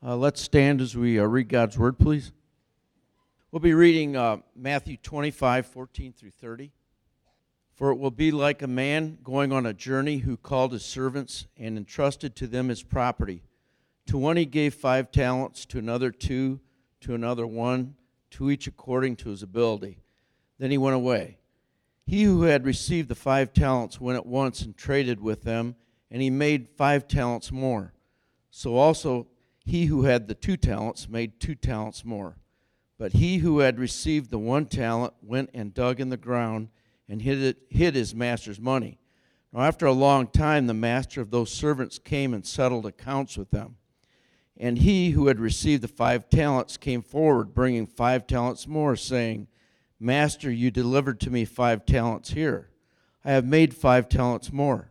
Uh, let's stand as we uh, read God's word, please. We'll be reading uh, Matthew 25, 14 through 30. For it will be like a man going on a journey who called his servants and entrusted to them his property. To one he gave five talents, to another two, to another one, to each according to his ability. Then he went away. He who had received the five talents went at once and traded with them, and he made five talents more. So also he who had the two talents made two talents more. But he who had received the one talent went and dug in the ground and hid, it, hid his master's money. Now, after a long time, the master of those servants came and settled accounts with them. And he who had received the five talents came forward, bringing five talents more, saying, Master, you delivered to me five talents here. I have made five talents more.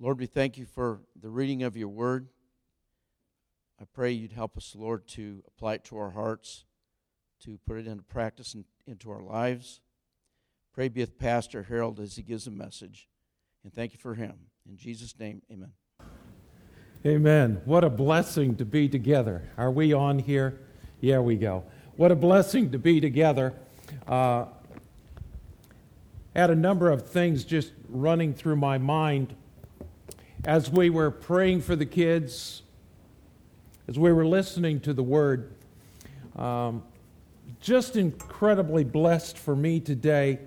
Lord, we thank you for the reading of your word. I pray you'd help us, Lord, to apply it to our hearts, to put it into practice and into our lives. Pray be with Pastor Harold as he gives a message. And thank you for him. In Jesus' name, amen. Amen. What a blessing to be together. Are we on here? Yeah, we go. What a blessing to be together. Uh, had a number of things just running through my mind as we were praying for the kids, as we were listening to the word, um, just incredibly blessed for me today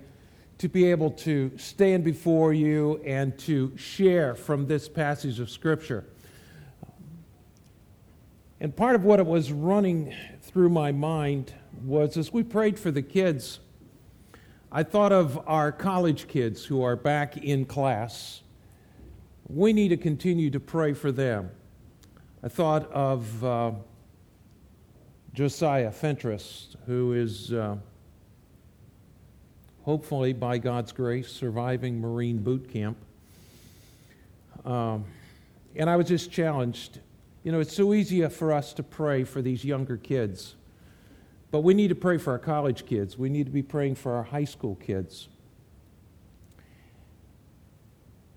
to be able to stand before you and to share from this passage of Scripture. And part of what it was running through my mind was as we prayed for the kids, I thought of our college kids who are back in class we need to continue to pray for them. I thought of uh, Josiah Fentress, who is uh, hopefully, by God's grace, surviving Marine boot camp. Um, and I was just challenged. You know, it's so easy for us to pray for these younger kids, but we need to pray for our college kids. We need to be praying for our high school kids.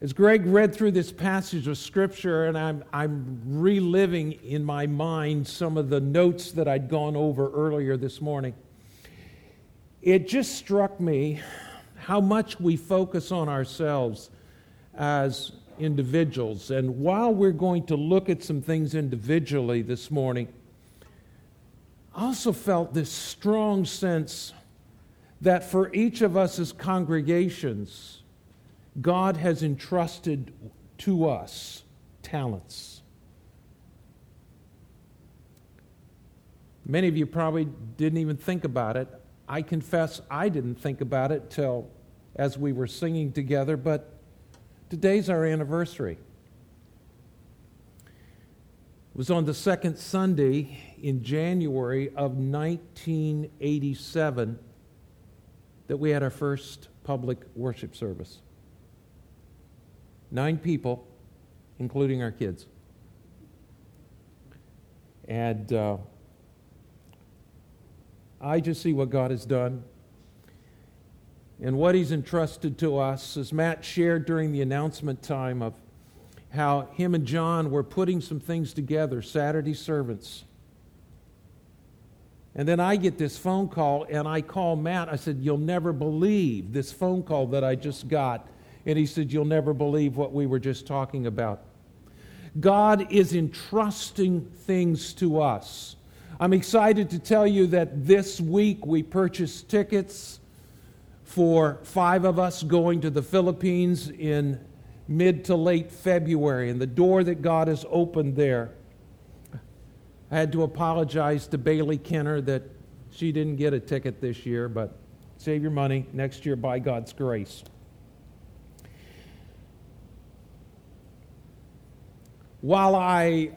As Greg read through this passage of Scripture, and I'm, I'm reliving in my mind some of the notes that I'd gone over earlier this morning, it just struck me how much we focus on ourselves as individuals. And while we're going to look at some things individually this morning, I also felt this strong sense that for each of us as congregations, God has entrusted to us talents. Many of you probably didn't even think about it. I confess I didn't think about it till as we were singing together, but today's our anniversary. It was on the second Sunday in January of 1987 that we had our first public worship service. Nine people, including our kids. And uh, I just see what God has done and what He's entrusted to us. As Matt shared during the announcement time of how him and John were putting some things together, Saturday servants. And then I get this phone call, and I call Matt. I said, You'll never believe this phone call that I just got. And he said, You'll never believe what we were just talking about. God is entrusting things to us. I'm excited to tell you that this week we purchased tickets for five of us going to the Philippines in mid to late February, and the door that God has opened there. I had to apologize to Bailey Kenner that she didn't get a ticket this year, but save your money next year by God's grace. While I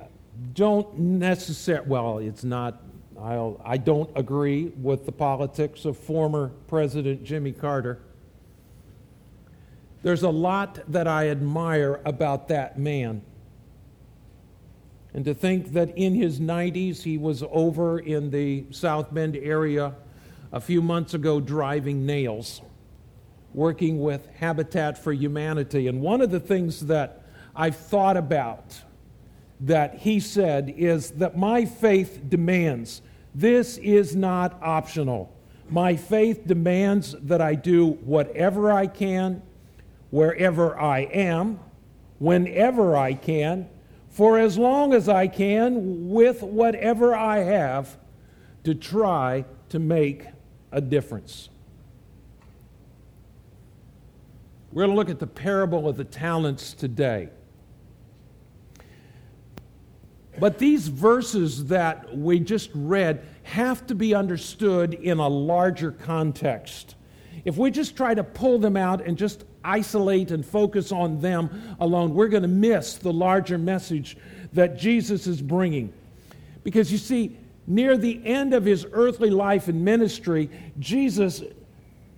don't necessarily, well, it's not, I'll, I don't agree with the politics of former President Jimmy Carter. There's a lot that I admire about that man. And to think that in his 90s, he was over in the South Bend area a few months ago driving nails, working with Habitat for Humanity. And one of the things that I've thought about that he said is that my faith demands this is not optional. My faith demands that I do whatever I can wherever I am, whenever I can, for as long as I can, with whatever I have, to try to make a difference. We're going to look at the parable of the talents today. But these verses that we just read have to be understood in a larger context. If we just try to pull them out and just isolate and focus on them alone, we're going to miss the larger message that Jesus is bringing. Because you see, near the end of his earthly life and ministry, Jesus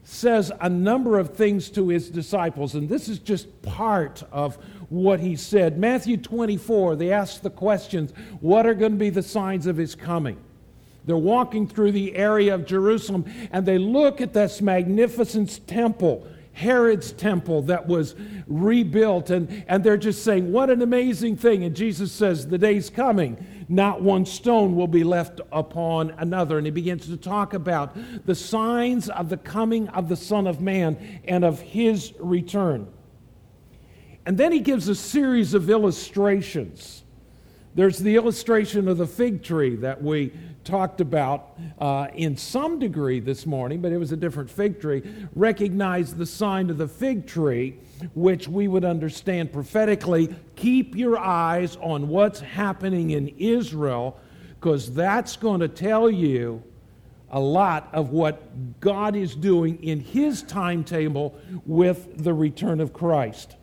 says a number of things to his disciples, and this is just part of what he said. Matthew 24, they ask the questions what are going to be the signs of his coming? They're walking through the area of Jerusalem and they look at this magnificent temple Herod's temple that was rebuilt, and, and they're just saying, What an amazing thing. And Jesus says, The day's coming, not one stone will be left upon another. And he begins to talk about the signs of the coming of the Son of Man and of his return. And then he gives a series of illustrations. There's the illustration of the fig tree that we talked about uh, in some degree this morning, but it was a different fig tree, recognize the sign of the fig tree, which we would understand prophetically. Keep your eyes on what's happening in Israel, because that's going to tell you a lot of what God is doing in His timetable with the return of Christ.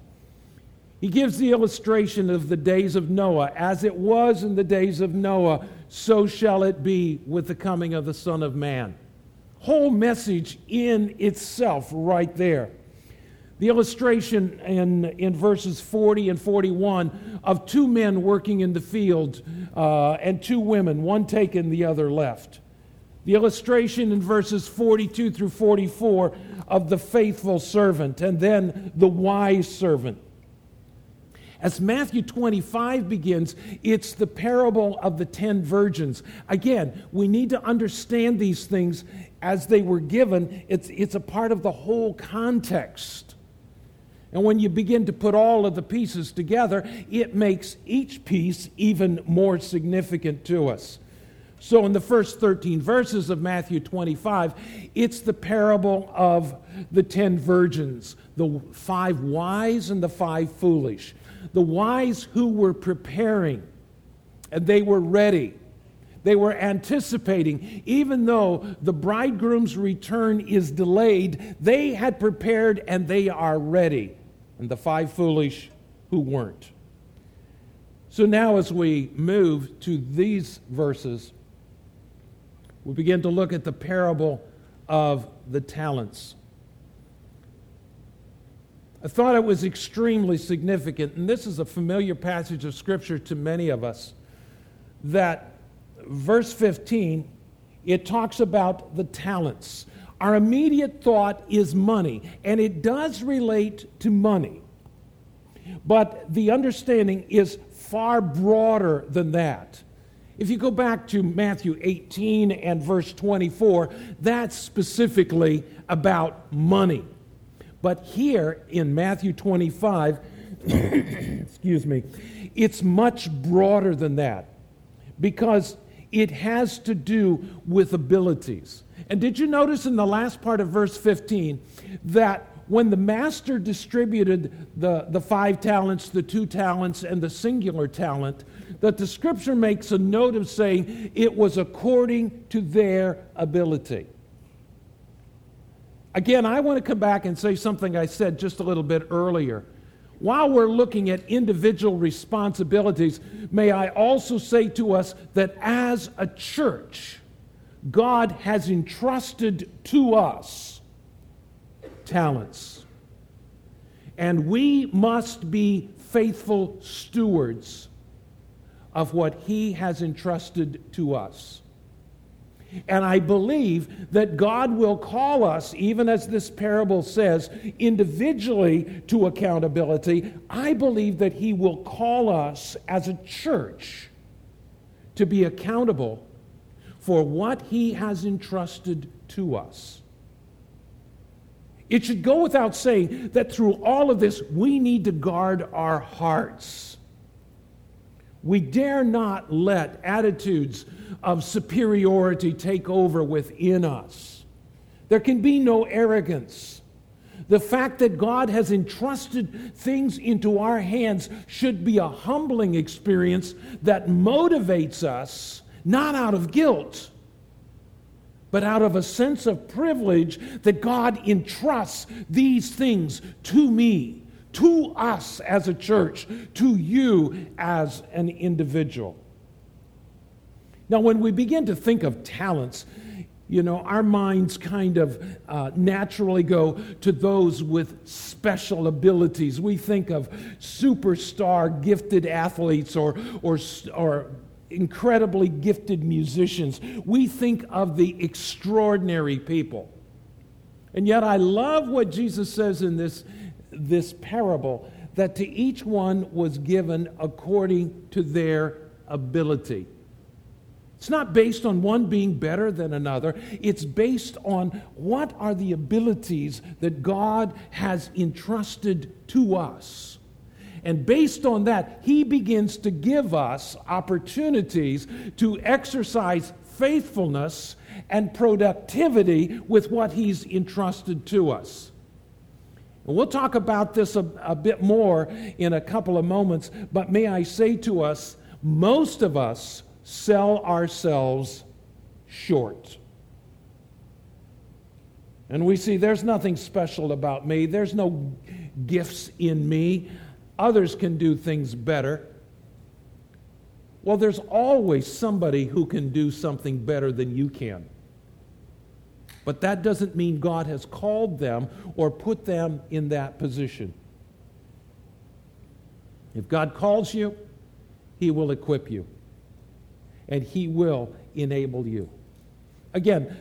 He gives the illustration of the days of Noah. As it was in the days of Noah, so shall it be with the coming of the Son of Man. Whole message in itself, right there. The illustration in, in verses 40 and 41 of two men working in the field uh, and two women, one taken, the other left. The illustration in verses 42 through 44 of the faithful servant and then the wise servant. As Matthew 25 begins, it's the parable of the ten virgins. Again, we need to understand these things as they were given, it's, it's a part of the whole context. And when you begin to put all of the pieces together, it makes each piece even more significant to us. So, in the first 13 verses of Matthew 25, it's the parable of the ten virgins, the five wise and the five foolish the wise who were preparing and they were ready. They were anticipating, even though the bridegroom's return is delayed, they had prepared and they are ready. And the five foolish who weren't. So now, as we move to these verses, we begin to look at the parable of the talents. I thought it was extremely significant, and this is a familiar passage of Scripture to many of us, that verse 15 it talks about the talents. Our immediate thought is money, and it does relate to money. But the understanding is far broader than that. If you go back to Matthew 18 and verse 24, that's specifically about money. But here in Matthew 25, excuse me, it's much broader than that because it has to do with abilities. And did you notice in the last part of verse 15 that when the master distributed the, the five talents, the two talents, and the singular talent, that the scripture makes a note of saying it was according to their ability. Again, I want to come back and say something I said just a little bit earlier. While we're looking at individual responsibilities, may I also say to us that as a church, God has entrusted to us talents. And we must be faithful stewards of what He has entrusted to us. And I believe that God will call us, even as this parable says, individually to accountability. I believe that He will call us as a church to be accountable for what He has entrusted to us. It should go without saying that through all of this, we need to guard our hearts. We dare not let attitudes of superiority take over within us. There can be no arrogance. The fact that God has entrusted things into our hands should be a humbling experience that motivates us, not out of guilt, but out of a sense of privilege that God entrusts these things to me, to us as a church, to you as an individual. Now, when we begin to think of talents, you know, our minds kind of uh, naturally go to those with special abilities. We think of superstar gifted athletes or, or, or incredibly gifted musicians. We think of the extraordinary people. And yet, I love what Jesus says in this, this parable that to each one was given according to their ability. It's not based on one being better than another. It's based on what are the abilities that God has entrusted to us. And based on that, He begins to give us opportunities to exercise faithfulness and productivity with what He's entrusted to us. We'll talk about this a, a bit more in a couple of moments, but may I say to us, most of us sell ourselves short. And we see there's nothing special about me, there's no gifts in me. Others can do things better. Well, there's always somebody who can do something better than you can. But that doesn't mean God has called them or put them in that position. If God calls you, He will equip you and He will enable you. Again,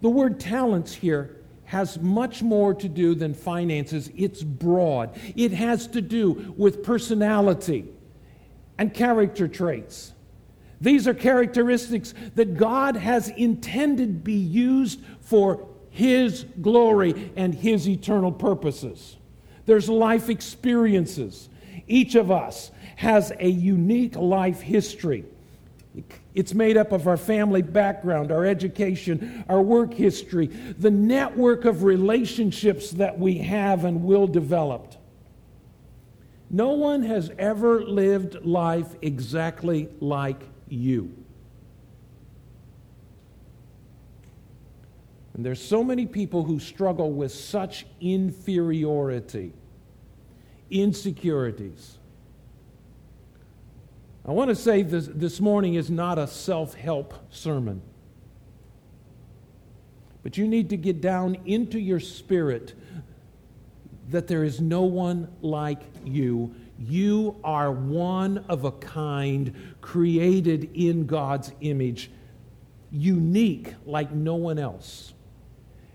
the word talents here has much more to do than finances. It's broad, it has to do with personality and character traits. These are characteristics that God has intended be used for His glory and His eternal purposes. There's life experiences. Each of us has a unique life history. It's made up of our family background, our education, our work history, the network of relationships that we have and will develop. No one has ever lived life exactly like you. And there's so many people who struggle with such inferiority, insecurities. I want to say this, this morning is not a self help sermon. But you need to get down into your spirit that there is no one like you. You are one of a kind, created in God's image. unique like no one else.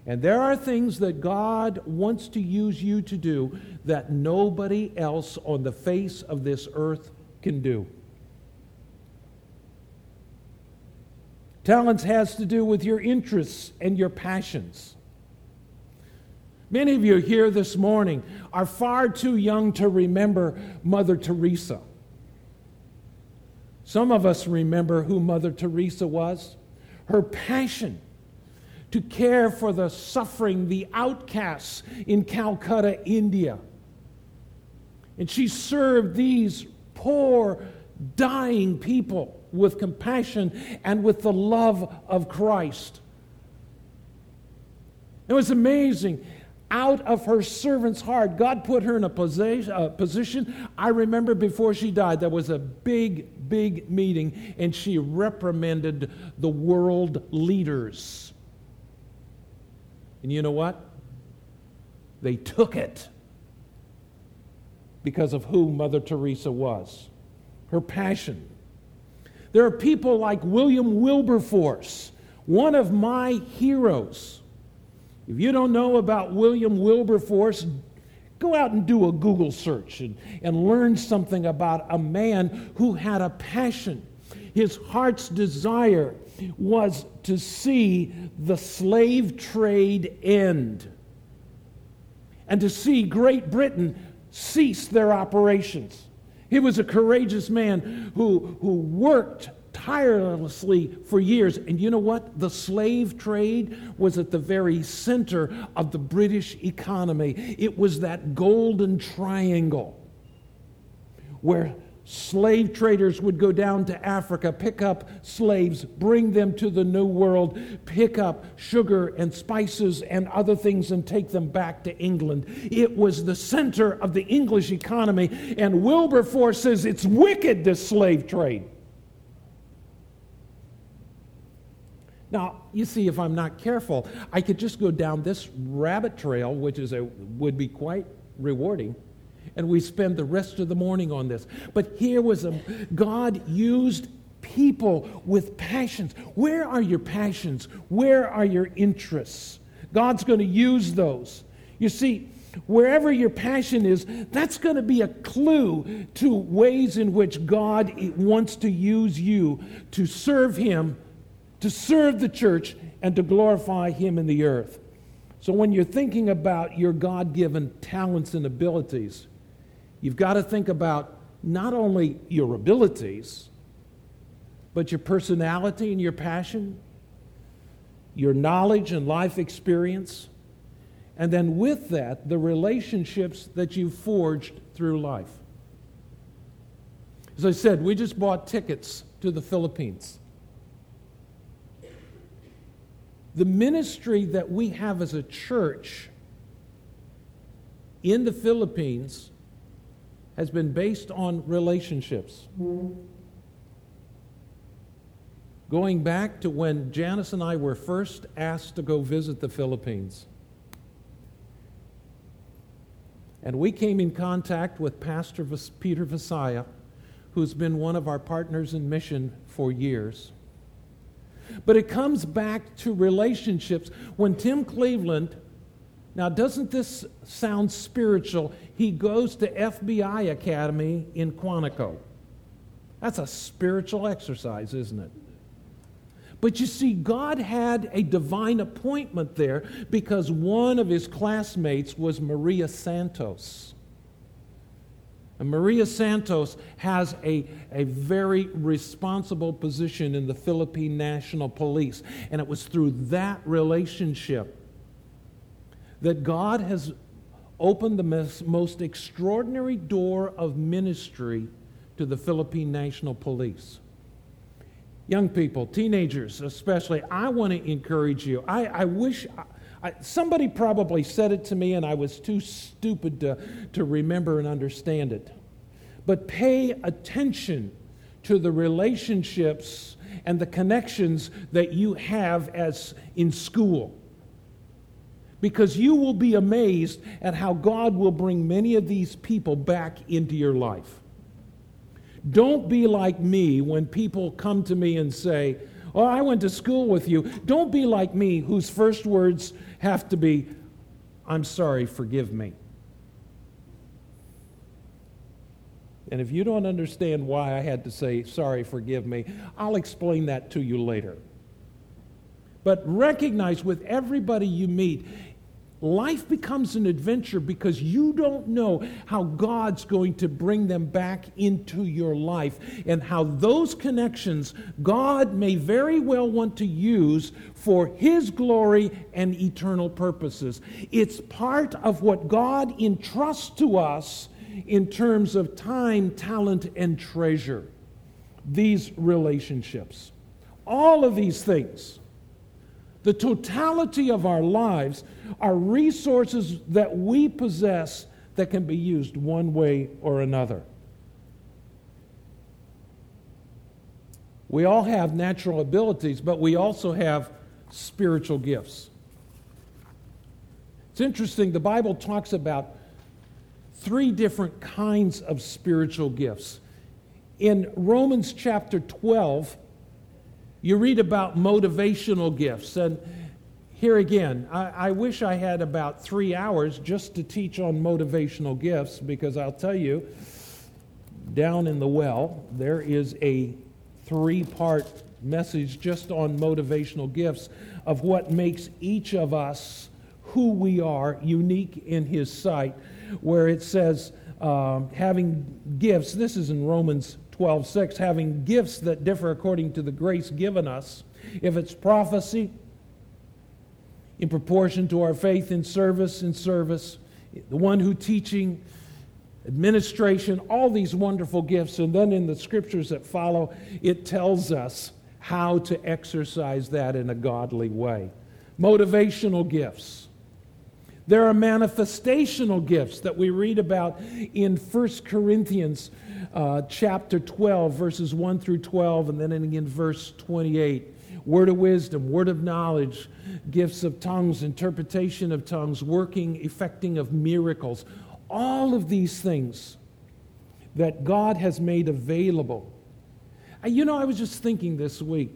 And there are things that God wants to use you to do that nobody else on the face of this earth can do. Talents has to do with your interests and your passions. Many of you here this morning are far too young to remember Mother Teresa. Some of us remember who Mother Teresa was. Her passion to care for the suffering, the outcasts in Calcutta, India. And she served these poor, dying people with compassion and with the love of Christ. It was amazing. Out of her servant's heart, God put her in a uh, position. I remember before she died, there was a big, big meeting, and she reprimanded the world leaders. And you know what? They took it because of who Mother Teresa was, her passion, there are people like William Wilberforce, one of my heroes. If you don't know about William Wilberforce, go out and do a Google search and, and learn something about a man who had a passion. His heart's desire was to see the slave trade end and to see Great Britain cease their operations. He was a courageous man who, who worked tirelessly for years. And you know what? The slave trade was at the very center of the British economy. It was that golden triangle where Slave traders would go down to Africa, pick up slaves, bring them to the New World, pick up sugar and spices and other things, and take them back to England. It was the center of the English economy, and Wilberforce says it's wicked, this slave trade. Now, you see, if I'm not careful, I could just go down this rabbit trail, which is a, would be quite rewarding and we spend the rest of the morning on this. But here was a God used people with passions. Where are your passions? Where are your interests? God's going to use those. You see, wherever your passion is, that's going to be a clue to ways in which God eh, wants to use you to serve Him, to serve the church, and to glorify Him in the earth. So when you're thinking about your God given talents and abilities, You've got to think about not only your abilities, but your personality and your passion, your knowledge and life experience, and then with that, the relationships that you've forged through life. As I said, we just bought tickets to the Philippines. The ministry that we have as a church in the Philippines has been based on relationships. Going back to when Janice and I were first asked to go visit the Philippines. And we came in contact with Pastor Peter Visaya, who's been one of our partners in mission for years. But it comes back to relationships. When Tim Cleveland now, doesn't this sound spiritual? He goes to FBI Academy in Quantico. That's a spiritual exercise, isn't it? But you see, God had a divine appointment there because one of his classmates was Maria Santos. And Maria Santos has a, a very responsible position in the Philippine National Police. And it was through that relationship that God has opened the most extraordinary door of ministry to the Philippine National Police. Young people, teenagers especially, I want to encourage you. I, I wish. I, somebody probably said it to me, and I was too stupid to, to remember and understand it. But pay attention to the relationships and the connections that you have as in school because you will be amazed at how God will bring many of these people back into your life. Don't be like me when people come to me and say, Oh, I went to school with you. Don't be like me, whose first words have to be, I'm sorry, forgive me. And if you don't understand why I had to say, sorry, forgive me, I'll explain that to you later. But recognize with everybody you meet, life becomes an adventure because you don't know how God's going to bring them back into your life and how those connections God may very well want to use for His glory and eternal purposes. It's part of what God entrusts to us in terms of time, talent, and treasure. These relationships. All of these things the totality of our lives are resources that we possess that can be used one way or another. We all have natural abilities, but we also have spiritual gifts. It's interesting, the Bible talks about three different kinds of spiritual gifts. In Romans chapter 12, you read about motivational gifts. And here again, I, I, wish I had about three hours just to teach on motivational gifts because I'll tell you, down in the well, there is a three part message just on motivational gifts of what makes each of us who we are unique in His sight, where it says, um, having gifts, this is in Romans 12 6, having gifts that differ according to the grace given us. If it's prophecy, in proportion to our faith in service in service, the one who teaching, administration, all these wonderful gifts. And then in the scriptures that follow, it tells us how to exercise that in a godly way. Motivational gifts. There are manifestational gifts that we read about in 1 Corinthians uh, chapter 12, verses 1 through 12, and then again, verse 28. Word of wisdom, word of knowledge, gifts of tongues, interpretation of tongues, working, effecting of miracles. All of these things that God has made available. Uh, you know, I was just thinking this week.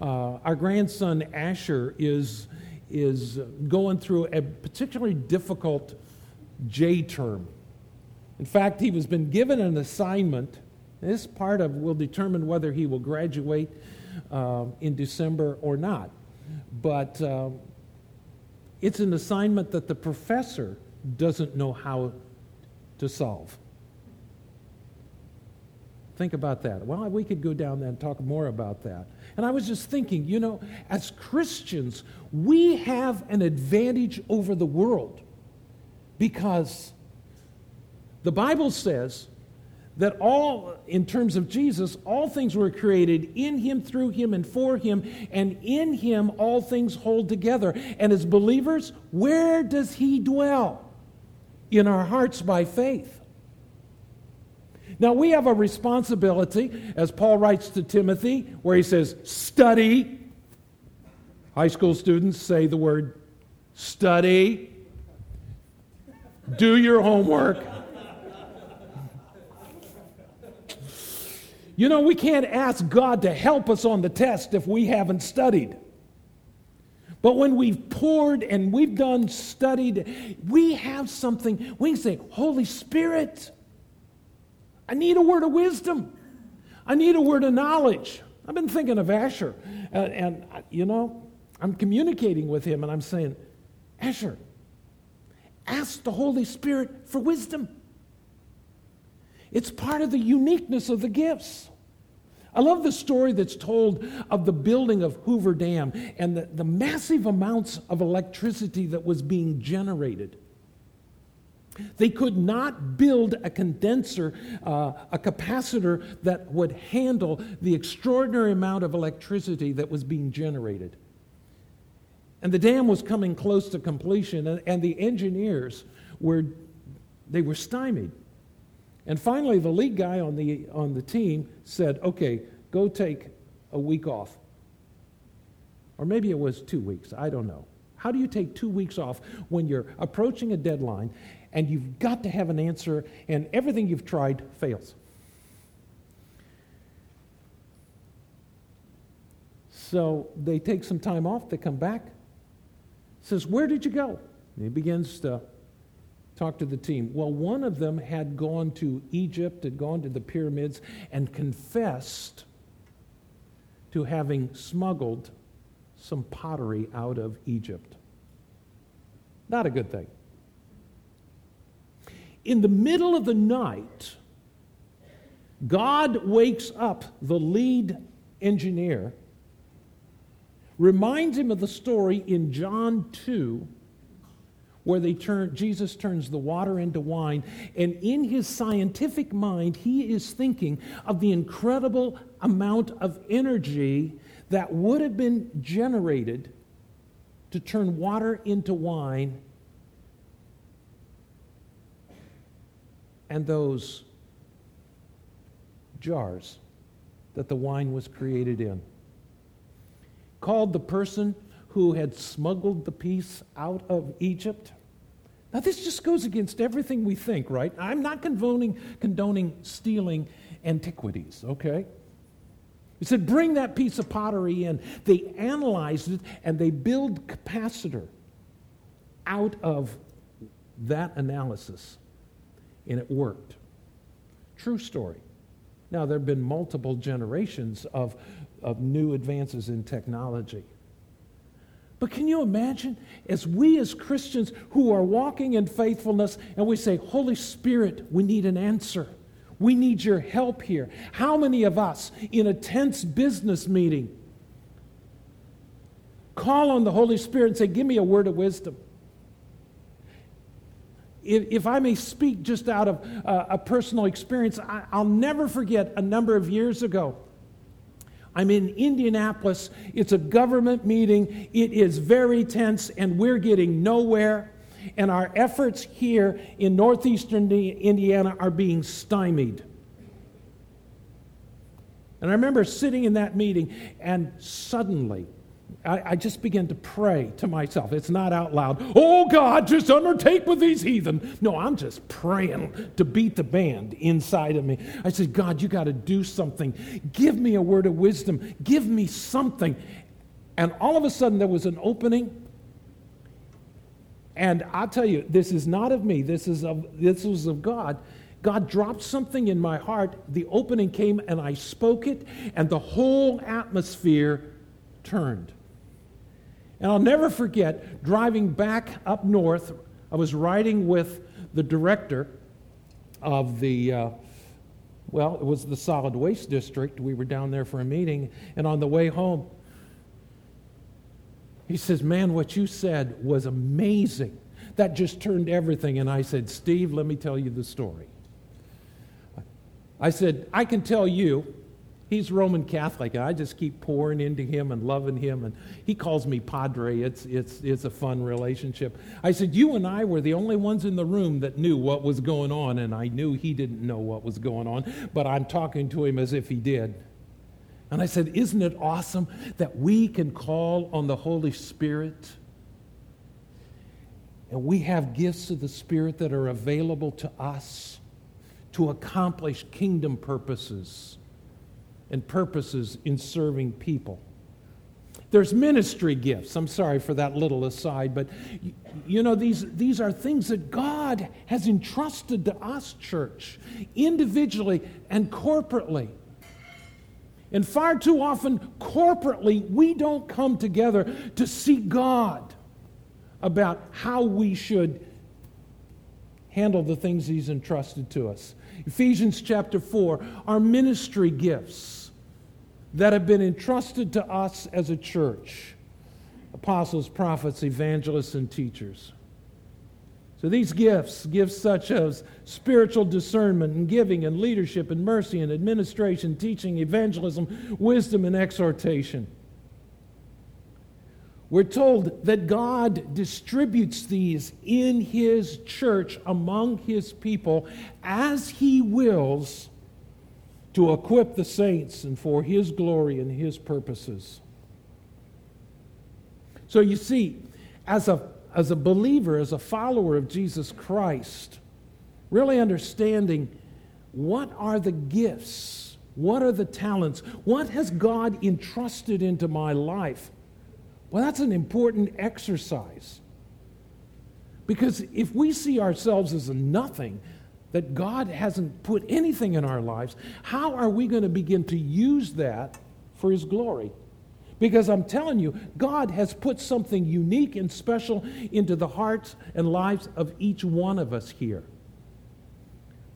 Uh, our grandson Asher is, is going through a particularly difficult J term. In fact, he has been given an assignment. This part of will determine whether he will graduate uh, in December or not. But uh, it's an assignment that the professor doesn't know how to solve. Think about that. Well, we could go down there and talk more about that. And I was just thinking, you know, as Christians, we have an advantage over the world because the Bible says that all, in terms of Jesus, all things were created in him, through him, and for him, and in him all things hold together. And as believers, where does he dwell? In our hearts by faith. Now, we have a responsibility, as Paul writes to Timothy, where he says, study. High school students say the word study. Do your homework. You know, we can't ask God to help us on the test if we haven't studied. But when we've poured and we've done studied, we have something. We can say, Holy Spirit, I need a word of wisdom. I need a word of knowledge. I've been thinking of Asher, and, you know, I'm communicating with him and I'm saying, Asher, ask the Holy Spirit for wisdom. It's part of the uniqueness of the gifts. I love the story that's told of the building of Hoover Dam and the, the massive amounts of electricity that was being generated. They could not build a condenser, uh, a capacitor that would handle the extraordinary amount of electricity that was being generated. And the dam was coming close to completion, and, and the engineers were, they were stymied. And finally, the lead guy on the, on the team said, okay, go take a week off. Or maybe it was two weeks, I don't know. How do you take two weeks off when you're approaching a deadline and you've got to have an answer and everything you've tried fails? So they take some time off, they come back. Says, Where did you go? And he begins to talk to the team. Well, one of them had gone to Egypt, had gone to the pyramids, and confessed to having smuggled some pottery out of Egypt. Not a good thing. In the middle of the night, God wakes up the lead engineer, reminds him of the story in John 2 where they turn Jesus turns the water into wine and in his scientific mind he is thinking of the incredible amount of energy that would have been generated to turn water into wine and those jars that the wine was created in. Called the person who had smuggled the piece out of Egypt. Now, this just goes against everything we think, right? I'm not condoning, condoning stealing antiquities, okay? He said, Bring that piece of pottery in. They analyzed it and they build capacitor out of that analysis. And it worked. True story. Now, there have been multiple generations of, of new advances in technology. But can you imagine as we as Christians who are walking in faithfulness and we say, Holy Spirit, we need an answer. We need your help here. How many of us in a tense business meeting call on the Holy Spirit and say, Give me a word of wisdom? If, I may speak just out of a personal experience, I, I'll never forget a number of years ago. I'm in Indianapolis. It's a government meeting. It is very tense, and we're getting nowhere and our efforts here in northeastern Indiana are being stymied. And I remember sitting in that meeting, and suddenly, I, I, just began to pray to myself. It's not out loud, oh God, just undertake with these heathen. No, I'm just praying to beat the band inside of me. I said, God, you got to do something. Give me a word of wisdom. Give me something. And all of a sudden, there was an opening and I'll tell you, this is not of me, this, is of, this was of God. God dropped something in my heart. The opening came and I spoke it, and the whole atmosphere turned. And I'll never forget driving back up north. I was riding with the director of the, uh, well, it was the solid waste district. We were down there for a meeting, and on the way home, he says, Man, what you said was amazing. That just turned everything. And I said, Steve, let me tell you the story. I said, I can tell you, he's Roman Catholic, and I just keep pouring into him and loving him. And he calls me Padre. It's, it's, it's a fun relationship. I said, You and I were the only ones in the room that knew what was going on, and I knew he didn't know what was going on, but I'm talking to him as if he did. And I said, Isn't it awesome that we can call on the Holy Spirit? And we have gifts of the Spirit that are available to us to accomplish kingdom purposes and purposes in serving people. There's ministry gifts. I'm sorry for that little aside, but you know, these, these are things that God has entrusted to us, church, individually and corporately. And far too often, corporately, we don't come together to seek God about how we should handle the things He's entrusted to us. Ephesians chapter 4 are ministry gifts that have been entrusted to us as a church apostles, prophets, evangelists, and teachers. So these gifts, gifts such as spiritual discernment and giving and leadership and mercy and administration, teaching, evangelism, wisdom, and exhortation. We're told that God distributes these in His church among His people as He wills to equip the saints and for His glory and His purposes. So you see, as a as a believer, as a follower of Jesus Christ, really understanding what are the gifts What are the talents? What has God entrusted into my life? Well, that's an important exercise. Because if we see ourselves as a nothing, that God hasn't put anything in our lives, how are we going to begin to use that for His glory? Because I'm telling you, God has put something unique and special into the hearts and lives of each one of us here.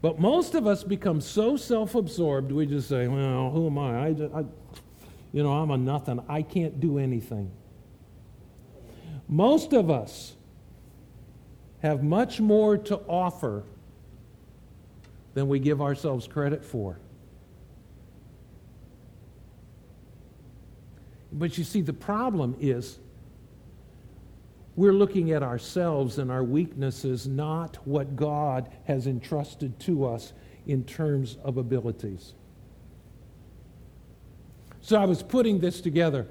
But most of us become so self absorbed, we just say, well, who am I? I, I? You know, I'm a nothing. I can't do anything. Most of us have much more to offer than we give ourselves credit for. But you see, the problem is we're looking at ourselves and our weaknesses, not what God has entrusted to us in terms of abilities. So I was putting this together.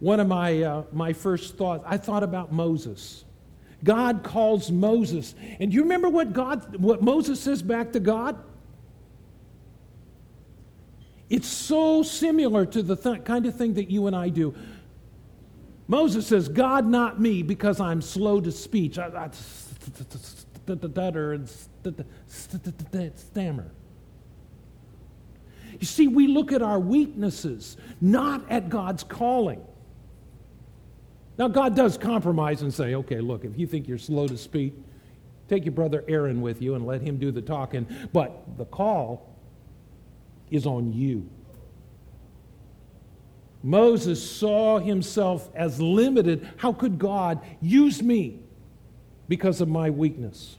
One of my, uh, my first thoughts, I thought about Moses. God calls Moses. And do you remember what God what Moses says back to God? It's so similar to the th- kind of thing that you and I do. Moses says, God, not me, because I'm slow to speech. I, stutter and stammer. You see, we look at our weaknesses, not at God's calling. Now, God does compromise and say, okay, look, if you think you're slow to speak, take your brother Aaron with you and let him do the talking. But the call is on you. Moses saw himself as limited. How could God use me because of my weakness?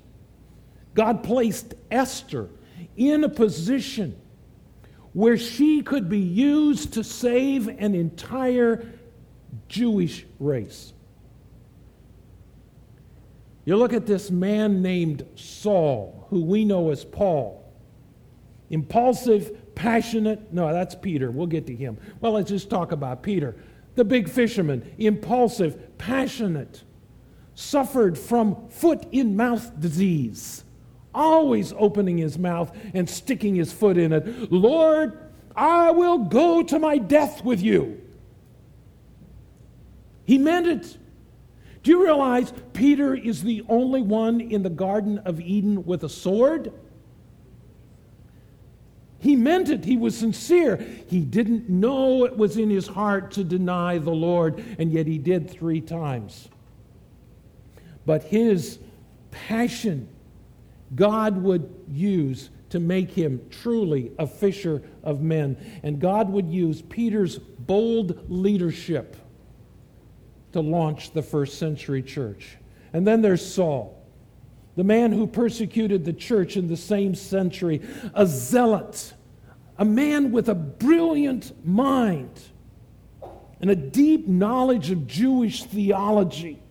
God placed Esther in a position where she could be used to save an entire Jewish race. You look at this man named Saul, who we know as Paul. Impulsive, passionate. No, that's Peter. We'll get to him. Well, let's just talk about Peter. The big fisherman, impulsive, passionate, suffered from foot in mouth disease, always opening his mouth and sticking his foot in it. Lord, I will go to my death with you. He meant it. Do you realize Peter is the only one in the Garden of Eden with a sword? He meant it. He was sincere. He didn't know it was in his heart to deny the Lord, and yet he did three times. But his passion, God would use to make him truly a fisher of men. And God would use Peter's bold leadership to launch the first century church. And then there's Saul the man who persecuted the church in the same century, a zealot, a man with a brilliant mind and a deep knowledge of Jewish theology,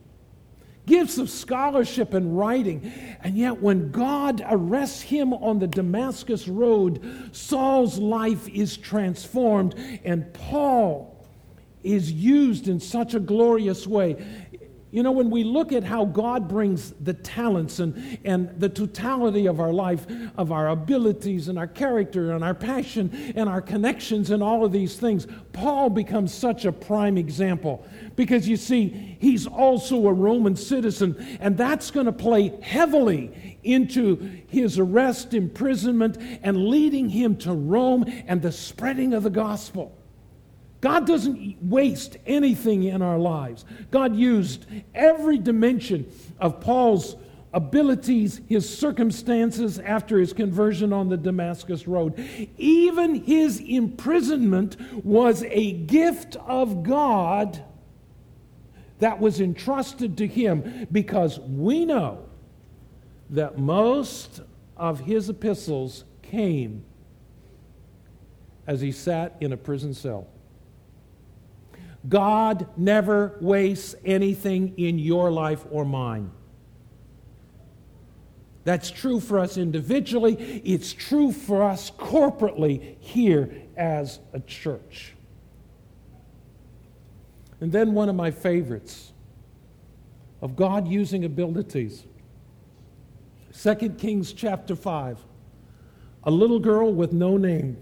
gifts of scholarship and writing. And yet, when God arrests him on the Damascus Road, Saul's life is transformed, and Paul is used in such a glorious way. You know, when we look at how God brings the talents and, and the totality of our life, of our abilities and our character and our passion and our connections and all of these things, Paul becomes such a prime example. Because you see, he's also a Roman citizen, and that's going to play heavily into his arrest, imprisonment, and leading him to Rome and the spreading of the gospel. God doesn't waste anything in our lives. God used every dimension of Paul's abilities, his circumstances after his conversion on the Damascus Road. Even his imprisonment was a gift of God that was entrusted to him because we know that most of his epistles came as he sat in a prison cell. God never wastes anything in your life or mine. That's true for us individually, it's true for us corporately here as a church. And then one of my favorites of God using abilities. 2 Kings chapter 5. A little girl with no name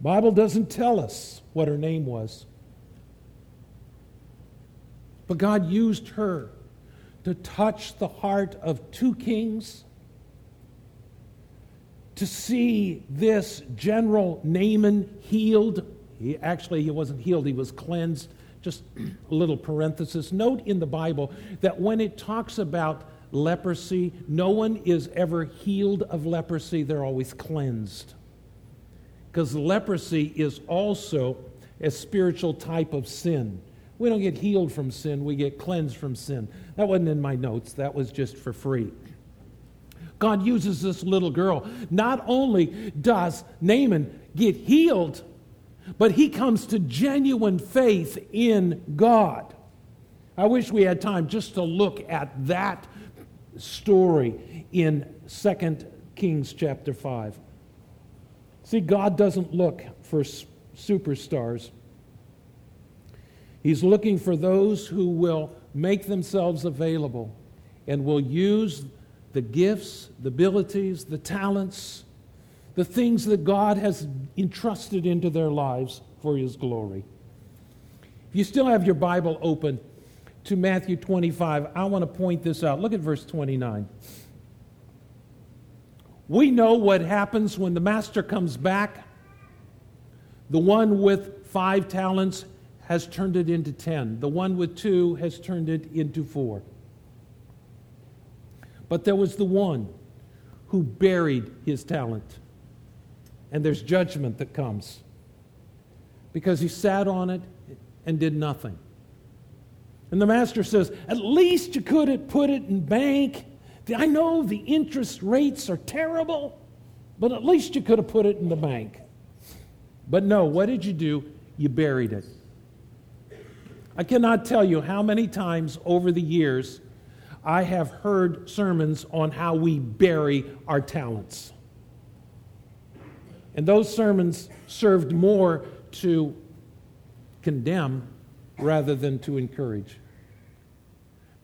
Bible doesn't tell us what her name was. But God used her to touch the heart of two kings, to see this general Naaman healed. He, actually, he wasn't healed, he was cleansed. Just a little parenthesis. Note in the Bible that when it talks about leprosy, no one is ever healed of leprosy, they're always cleansed. Because leprosy is also a spiritual type of sin. We don't get healed from sin, we get cleansed from sin. That wasn't in my notes, that was just for free. God uses this little girl. Not only does Naaman get healed, but he comes to genuine faith in God. I wish we had time just to look at that story in 2 Kings chapter 5. See, God doesn't look for superstars. He's looking for those who will make themselves available and will use the gifts, the abilities, the talents, the things that God has entrusted into their lives for His glory. If you still have your Bible open to Matthew 25, I want to point this out. Look at verse 29. We know what happens when the master comes back. The one with five talents has turned it into ten, the one with two has turned it into four. But there was the one who buried his talent. And there's judgment that comes because he sat on it and did nothing. And the master says, At least you could have put it in bank. I know the interest rates are terrible, but at least you could have put it in the bank. But no, what did you do? You buried it. I cannot tell you how many times over the years I have heard sermons on how we bury our talents. And those sermons served more to condemn rather than to encourage.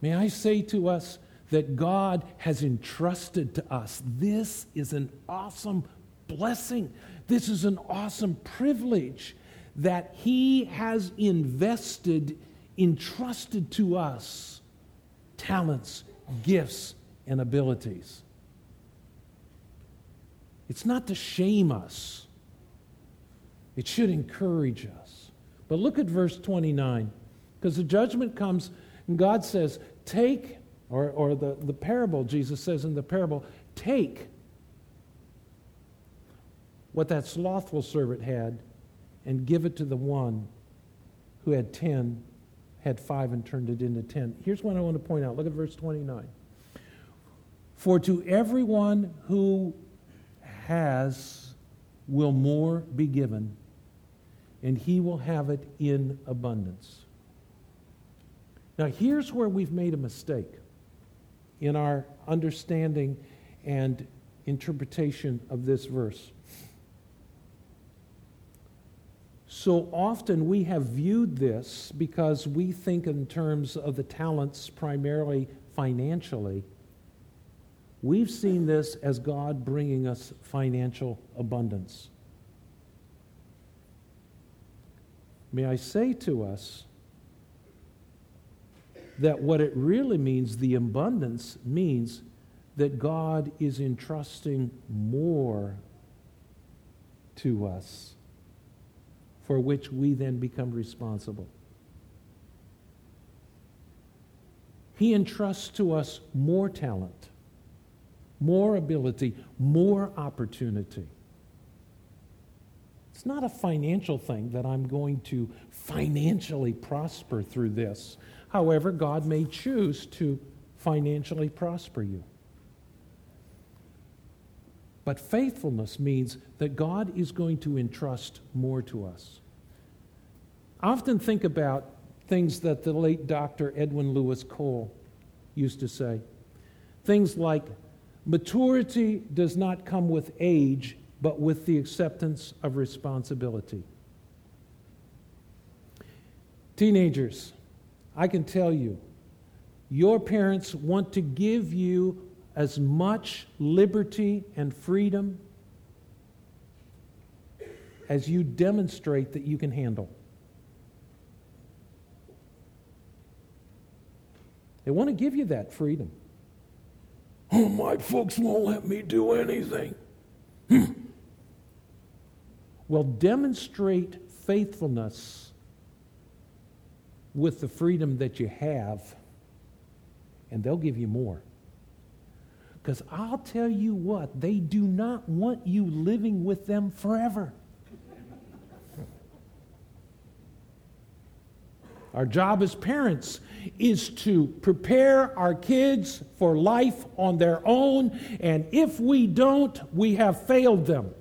May I say to us that God has entrusted to us. This is an awesome blessing. This is an awesome privilege that He has invested, entrusted to us talents, gifts, and abilities. It's not to shame us, it should encourage us. But look at verse 29, because the judgment comes, and God says, Take, or, or the, the parable, Jesus says in the parable, take what that slothful servant had and give it to the one who had 10, had 5, and turned it into 10. Here's what I want to point out. Look at verse 29. For to everyone who has will more be given, and he will have it in abundance. Now, here's where we've made a mistake in our understanding and interpretation of this verse. So often we have viewed this because we think in terms of the talents primarily financially. We've seen this as God bringing us financial abundance. May I say to us that what it really means, the abundance, means that God is entrusting more to us for which we then become responsible. He entrusts to us more talent, more ability, more opportunity. It's not a financial thing that I'm going to financially prosper through this. However, God may choose to financially prosper you. But faithfulness means that God is going to entrust more to us. I often think about things that the late Dr. Edwin Louis Cole used to say. Things like maturity does not come with age, but with the acceptance of responsibility. Teenagers, I can tell you, your parents want to give you as much liberty and freedom as you demonstrate that you can handle. They want to give you that freedom. Oh, my folks won't let me do anything. Hmm. Well, demonstrate faithfulness with the freedom that you have, and they'll give you more. Because I'll tell you what, they do not want you living with them forever. Our job as parents is to prepare our kids for life on their own, and if we don't, we have failed them.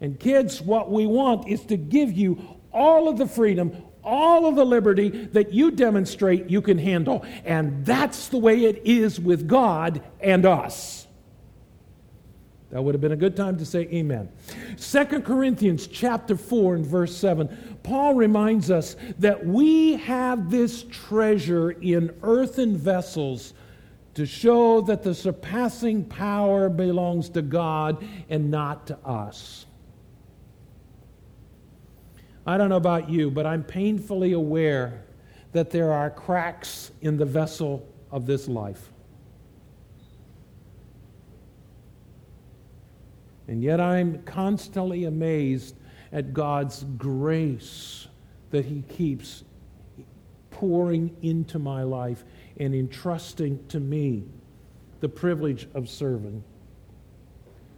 And kids, what we want is to give you all of the freedom, all of the liberty that you demonstrate you can handle. And that's the way it is with God and us. That would have been a good time to say amen. 2 Corinthians chapter 4 and verse 7. Paul reminds us that we have this treasure in earthen vessels to show that the surpassing power belongs to God and not to us. I don't know about you, but I'm painfully aware that there are cracks in the vessel of this life. And yet I'm constantly amazed at God's grace that He keeps pouring into my life and entrusting to me the privilege of serving.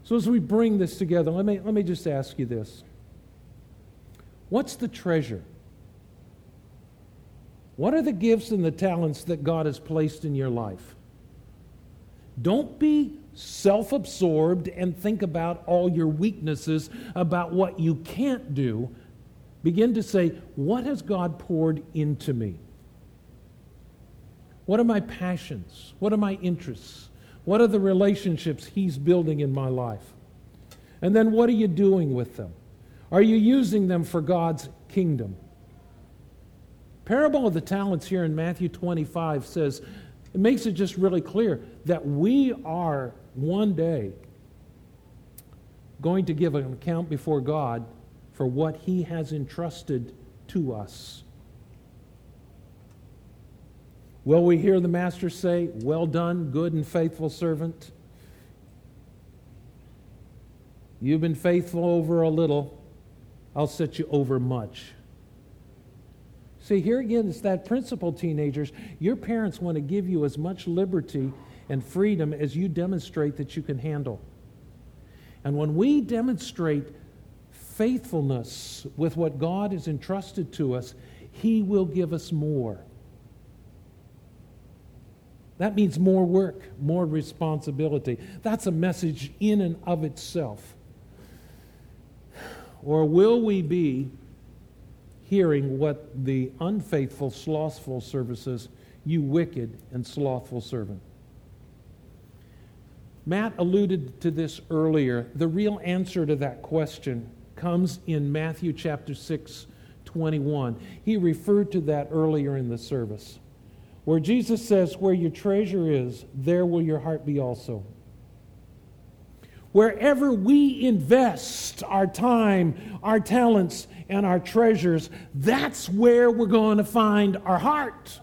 So, as we bring this together, let me, let me just ask you this What's the treasure? What are the gifts and the talents that God has placed in your life? Don't be self absorbed and think about all your weaknesses, about what you can't do. Begin to say, What has God poured into me? What are my passions? What are my interests? What are the relationships He's building in my life? And then what are you doing with them? Are you using them for God's kingdom? Parable of the talents here in Matthew 25 says, it makes it just really clear that we are one day going to give an account before God for what He has entrusted to us. Will we hear the Master say, Well done, good and faithful servant? You've been faithful over a little, I'll set you over much. See, here again, it's that principle, teenagers. Your parents want to give you as much liberty and freedom as you demonstrate that you can handle. And when we demonstrate faithfulness with what God has entrusted to us, He will give us more. That means more work, more responsibility. That's a message in and of itself. Or will we be hearing what the unfaithful, slothful services, you wicked and slothful servant? Matt alluded to this earlier. The real answer to that question comes in Matthew chapter 6, 21. He referred to that earlier in the service, where Jesus says, Where your treasure is, there will your heart be also. Wherever we invest our time, our talents, and our treasures, that's where we're going to find our heart.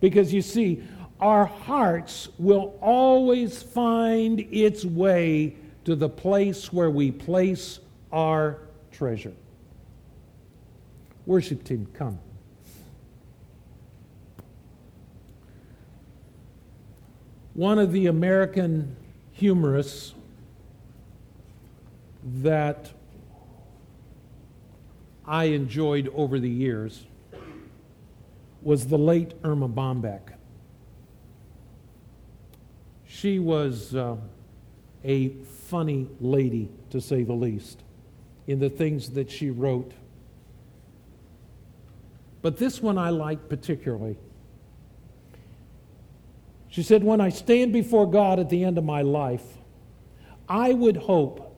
Because you see, our hearts will always find its way to the place where we place our treasure. Worship team, come. One of the American humorists that I enjoyed over the years was the late Erma Bombeck. She was uh, a funny lady, to say the least, in the things that she wrote. But this one I like particularly. She said, When I stand before God at the end of my life, I would hope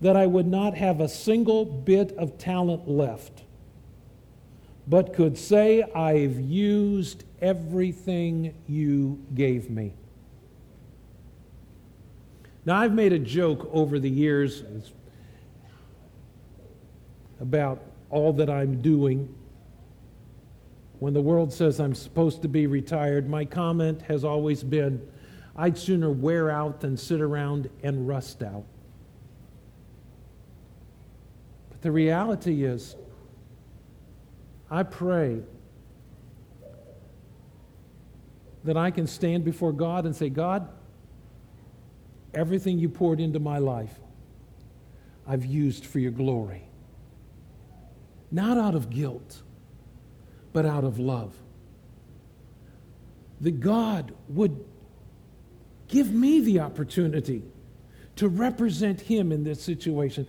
that I would not have a single bit of talent left, but could say, I've used everything you gave me. Now, I've made a joke over the years about all that I'm doing. When the world says I'm supposed to be retired, my comment has always been I'd sooner wear out than sit around and rust out. But the reality is, I pray that I can stand before God and say, God, everything you poured into my life, I've used for your glory. Not out of guilt, but out of love. That God would give me the opportunity to represent Him in this situation.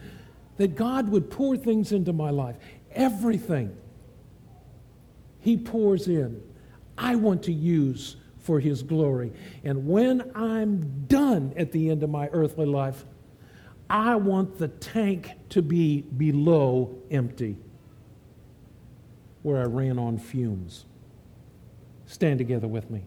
That God would pour things into my life. Everything He pours in, I want to use for His glory. And when I'm done at the end of my earthly life, I want the tank to be below empty, where I ran on fumes. Stand together with me.